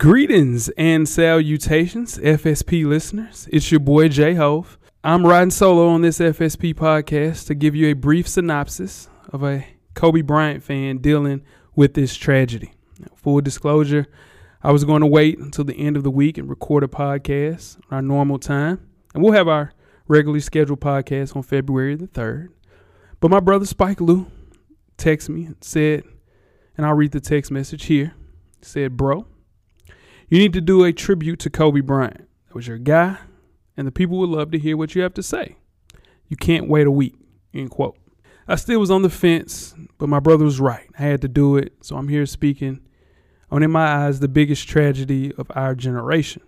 Greetings and salutations, FSP listeners. It's your boy Jai-Hov. I'm riding solo on this FSP podcast to give you a brief synopsis of a Kobe Bryant fan dealing with this tragedy. Now, full disclosure, I was going to wait until the end of the week and record a podcast on our normal time, and we'll have our regularly scheduled podcast on February the 3rd. But my brother Spike Lou texted me and said, and I'll read the text message here. He said, Bro, you need to do a tribute to Kobe Bryant. That was your guy, and the people would love to hear what you have to say. You can't wait a week. End quote. I still was on the fence, but my brother was right. I had to do it, so I'm here speaking on, in my eyes, the biggest tragedy of our generation.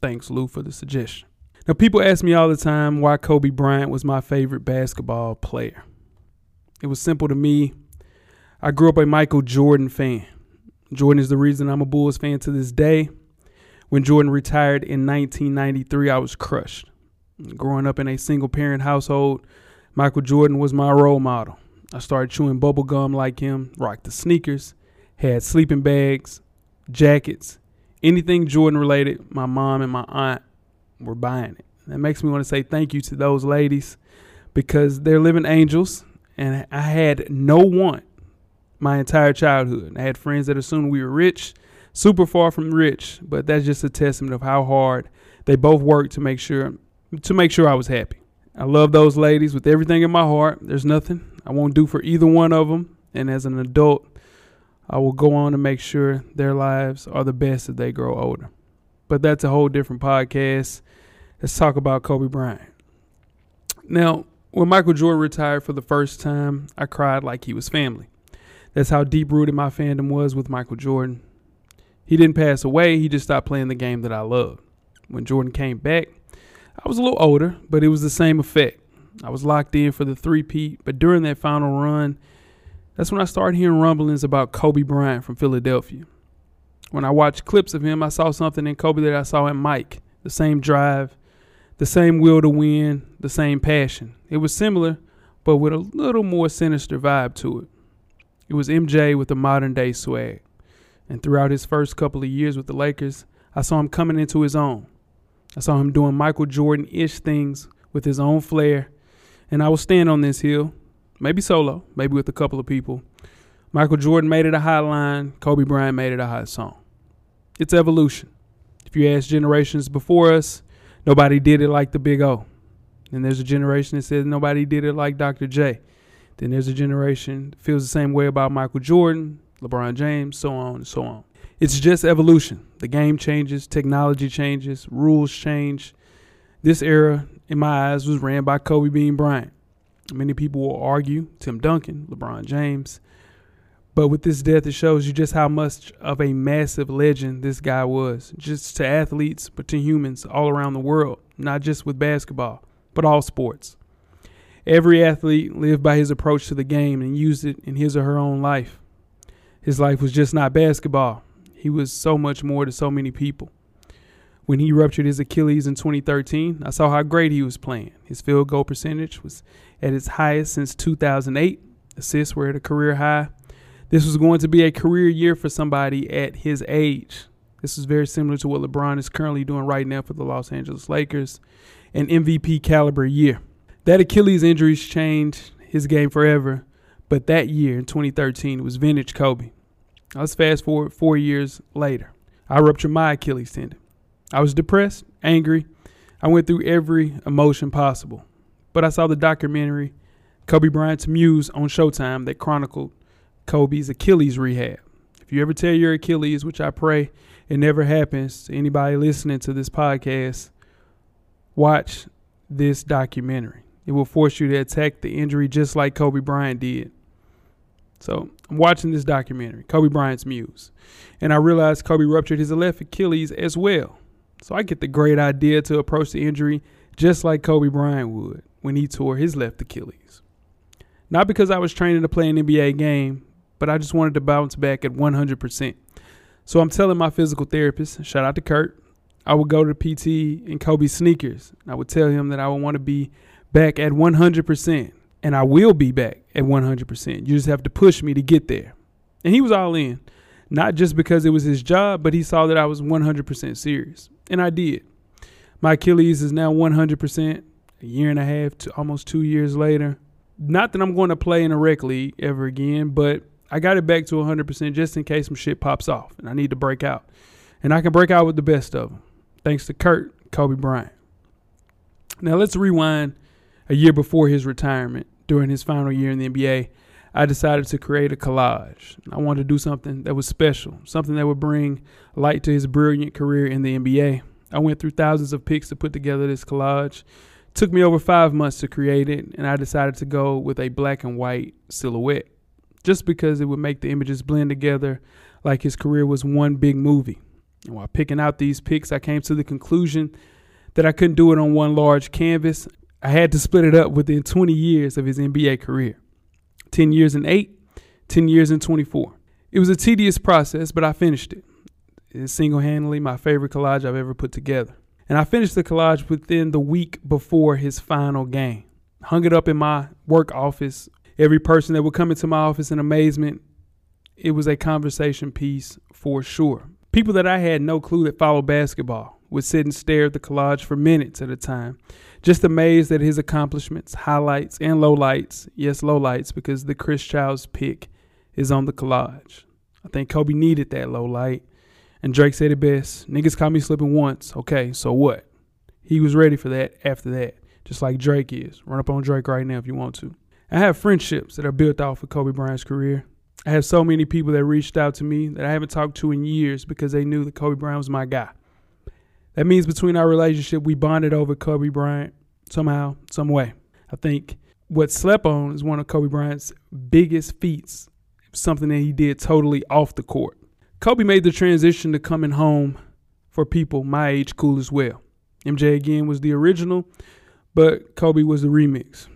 Thanks, Lou, for the suggestion. Now, people ask me all the time why Kobe Bryant was my favorite basketball player. It was simple to me. I grew up a Michael Jordan fan. Jordan is the reason I'm a Bulls fan to this day. When Jordan retired in 1993, I was crushed. Growing up in a single parent household, Michael Jordan was my role model. I started chewing bubble gum like him, rocked the sneakers, had sleeping bags, jackets, anything Jordan related. My mom and my aunt were buying it. That makes me want to say thank you to those ladies because they're living angels, and I had no want my entire childhood. I had friends that assumed we were rich, super far from rich, but that's just a testament of how hard they both worked to make sure to make sure I was happy. I love those ladies with everything in my heart. There's nothing I won't do for either one of them, and as an adult, I will go on to make sure their lives are the best as they grow older. But that's a whole different podcast. Let's talk about Kobe Bryant. Now, when Michael Jordan retired for the first time, I cried like he was family. That's how deep rooted my fandom was with Michael Jordan. He didn't pass away, he just stopped playing the game that I loved. When Jordan came back, I was a little older, but it was the same effect. I was locked in for the three-peat, but during that final run, that's when I started hearing rumblings about Kobe Bryant from Philadelphia. When I watched clips of him, I saw something in Kobe that I saw in Mike the same drive, the same will to win, the same passion. It was similar, but with a little more sinister vibe to it. It was MJ with a modern day swag. And throughout his first couple of years with the Lakers, I saw him coming into his own. I saw him doing Michael Jordan ish things with his own flair. And I will stand on this hill, maybe solo, maybe with a couple of people. Michael Jordan made it a hot line, Kobe Bryant made it a hot song. It's evolution. If you ask generations before us, nobody did it like the Big O. And there's a generation that says nobody did it like Dr. J. Then there's a generation feels the same way about Michael Jordan, LeBron James, so on and so on. It's just evolution. The game changes, technology changes, rules change. This era, in my eyes, was ran by Kobe Bean Bryant. Many people will argue Tim Duncan, LeBron James. But with this death, it shows you just how much of a massive legend this guy was, just to athletes, but to humans all around the world, not just with basketball, but all sports. Every athlete lived by his approach to the game and used it in his or her own life. His life was just not basketball, he was so much more to so many people. When he ruptured his Achilles in 2013, I saw how great he was playing. His field goal percentage was at its highest since 2008. Assists were at a career high. This was going to be a career year for somebody at his age. This is very similar to what LeBron is currently doing right now for the Los Angeles Lakers, an MVP caliber year. That Achilles injury changed his game forever, but that year in 2013 was vintage Kobe. Let's fast forward four years later. I ruptured my Achilles tendon. I was depressed, angry. I went through every emotion possible. But I saw the documentary Kobe Bryant's Muse on Showtime that chronicled Kobe's Achilles rehab. If you ever tear your Achilles, which I pray it never happens to anybody listening to this podcast, watch this documentary. It will force you to attack the injury just like Kobe Bryant did. So I'm watching this documentary, Kobe Bryant's Muse, and I realized Kobe ruptured his left Achilles as well. So I get the great idea to approach the injury just like Kobe Bryant would when he tore his left Achilles. Not because I was training to play an NBA game, but I just wanted to bounce back at 100%. So I'm telling my physical therapist, shout out to Kurt, I would go to PT in Kobe sneakers. I would tell him that I would want to be back at 100%, and I will be back at 100%. You just have to push me to get there. And he was all in, not just because it was his job, but he saw that I was 100% serious. And I did. My Achilles is now 100%, a year and a half to almost two years later. Not that I'm going to play in a rec league ever again, but I got it back to 100% just in case some shit pops off and I need to break out. And I can break out with the best of them, thanks to Kurt Kobe Bryant. Now let's rewind a year before his retirement. During his final year in the NBA, I decided to create a collage. I wanted to do something that was special, something that would bring light to his brilliant career in the NBA. I went through thousands of pics to put together this collage. It took me over five months to create it, and I decided to go with a black and white silhouette just because it would make the images blend together like his career was one big movie. And while picking out these pics, I came to the conclusion that I couldn't do it on one large canvas. I had to split it up within 20 years of his NBA career 10 years and 8, 10 years and 24. It was a tedious process, but I finished it. It's single handedly my favorite collage I've ever put together. And I finished the collage within the week before his final game. Hung it up in my work office. Every person that would come into my office in amazement, it was a conversation piece for sure. People that I had no clue that followed basketball would sit and stare at the collage for minutes at a time, just amazed at his accomplishments, highlights, and lowlights. Yes, lowlights, because the Chris Childs pick is on the collage. I think Kobe needed that low light. And Drake said it best niggas caught me slipping once. Okay, so what? He was ready for that after that, just like Drake is. Run up on Drake right now if you want to. I have friendships that are built off of Kobe Bryant's career. I have so many people that reached out to me that I haven't talked to in years because they knew that Kobe Bryant was my guy. That means between our relationship, we bonded over Kobe Bryant somehow, some way. I think what slept on is one of Kobe Bryant's biggest feats, something that he did totally off the court. Kobe made the transition to coming home for people my age cool as well. MJ again was the original, but Kobe was the remix.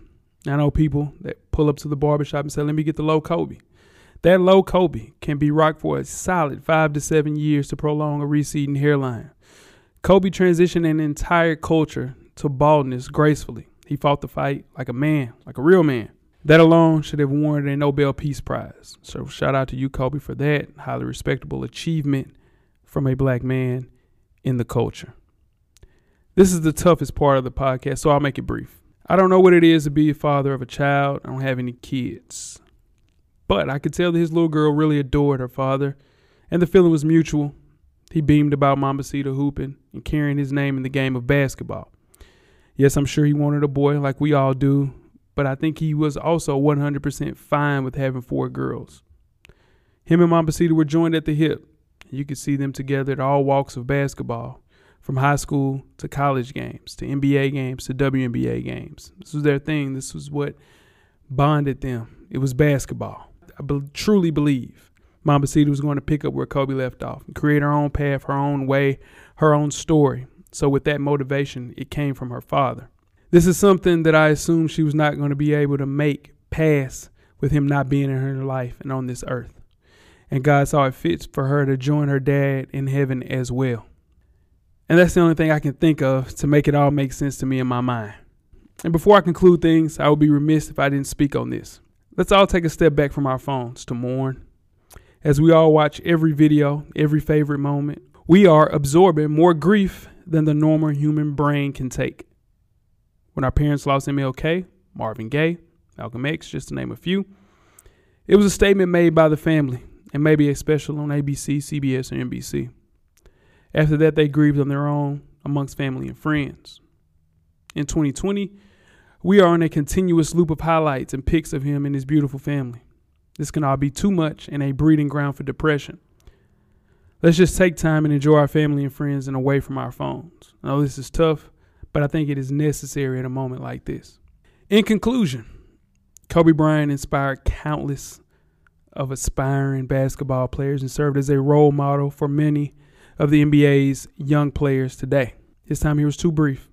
I know people that pull up to the barbershop and say, let me get the low Kobe. That low Kobe can be rocked for a solid five to seven years to prolong a receding hairline. Kobe transitioned an entire culture to baldness gracefully. He fought the fight like a man, like a real man. That alone should have warranted a Nobel Peace Prize. So shout out to you, Kobe, for that highly respectable achievement from a black man in the culture. This is the toughest part of the podcast, so I'll make it brief. I don't know what it is to be a father of a child. I don't have any kids. But I could tell that his little girl really adored her father, and the feeling was mutual. He beamed about Mambacita hooping and carrying his name in the game of basketball. Yes, I'm sure he wanted a boy like we all do, but I think he was also 100% fine with having four girls. Him and Mambacita were joined at the hip. You could see them together at all walks of basketball, from high school to college games, to NBA games, to WNBA games. This was their thing. This was what bonded them. It was basketball. I be- truly believe Mambacita was going to pick up where Kobe left off and create her own path, her own way, her own story. So, with that motivation, it came from her father. This is something that I assumed she was not going to be able to make pass with him not being in her life and on this earth. And God saw it fits for her to join her dad in heaven as well. And that's the only thing I can think of to make it all make sense to me in my mind. And before I conclude things, I would be remiss if I didn't speak on this. Let's all take a step back from our phones to mourn. As we all watch every video, every favorite moment, we are absorbing more grief than the normal human brain can take. When our parents lost MLK, Marvin Gaye, Malcolm X, just to name a few, it was a statement made by the family and maybe a special on ABC, CBS, or NBC. After that, they grieved on their own amongst family and friends. In 2020, we are on a continuous loop of highlights and pics of him and his beautiful family. This can all be too much and a breeding ground for depression. Let's just take time and enjoy our family and friends and away from our phones. I know this is tough, but I think it is necessary at a moment like this. In conclusion, Kobe Bryant inspired countless of aspiring basketball players and served as a role model for many of the NBA's young players today. His time here was too brief,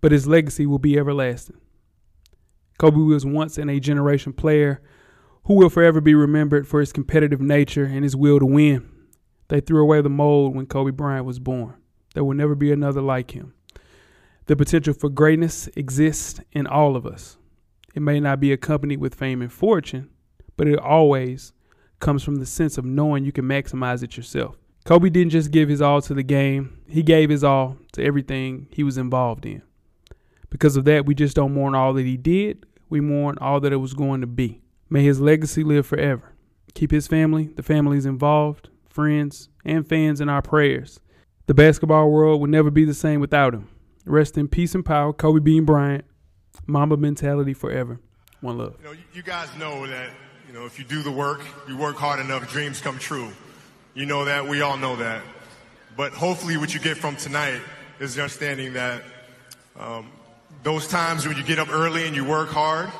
but his legacy will be everlasting. Kobe was once in a generation player who will forever be remembered for his competitive nature and his will to win. They threw away the mold when Kobe Bryant was born. There will never be another like him. The potential for greatness exists in all of us. It may not be accompanied with fame and fortune, but it always comes from the sense of knowing you can maximize it yourself. Kobe didn't just give his all to the game, he gave his all to everything he was involved in. Because of that, we just don't mourn all that he did, we mourn all that it was going to be. May his legacy live forever. Keep his family, the families involved, friends, and fans in our prayers. The basketball world will never be the same without him. Rest in peace and power, Kobe Bean Bryant. Mamba mentality forever. One love. You know, you guys know that, you know, if you do the work, you work hard enough, dreams come true. You know that, we all know that. But hopefully what you get from tonight is the understanding that um, those times when you get up early and you work hard,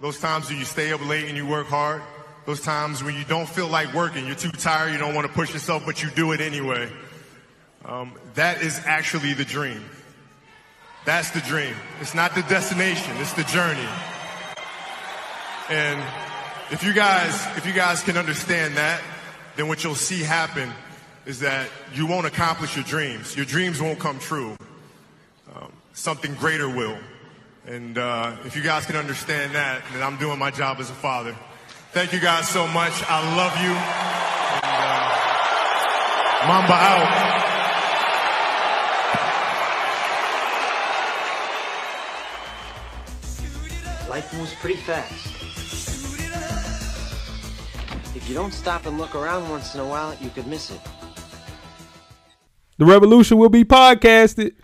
those times when you stay up late and you work hard, those times when you don't feel like working, you're too tired, you don't want to push yourself, but you do it anyway. Um, that is actually the dream. That's the dream. It's not the destination, it's the journey. And if you guys, if you guys can understand that, then what you'll see happen is that you won't accomplish your dreams. Your dreams won't come true. Um, something greater will. And uh, if you guys can understand that, then I'm doing my job as a father. Thank you guys so much. I love you. And, uh, Mamba out. Life moves pretty fast. If you don't stop and look around once in a while, you could miss it. The revolution will be podcasted.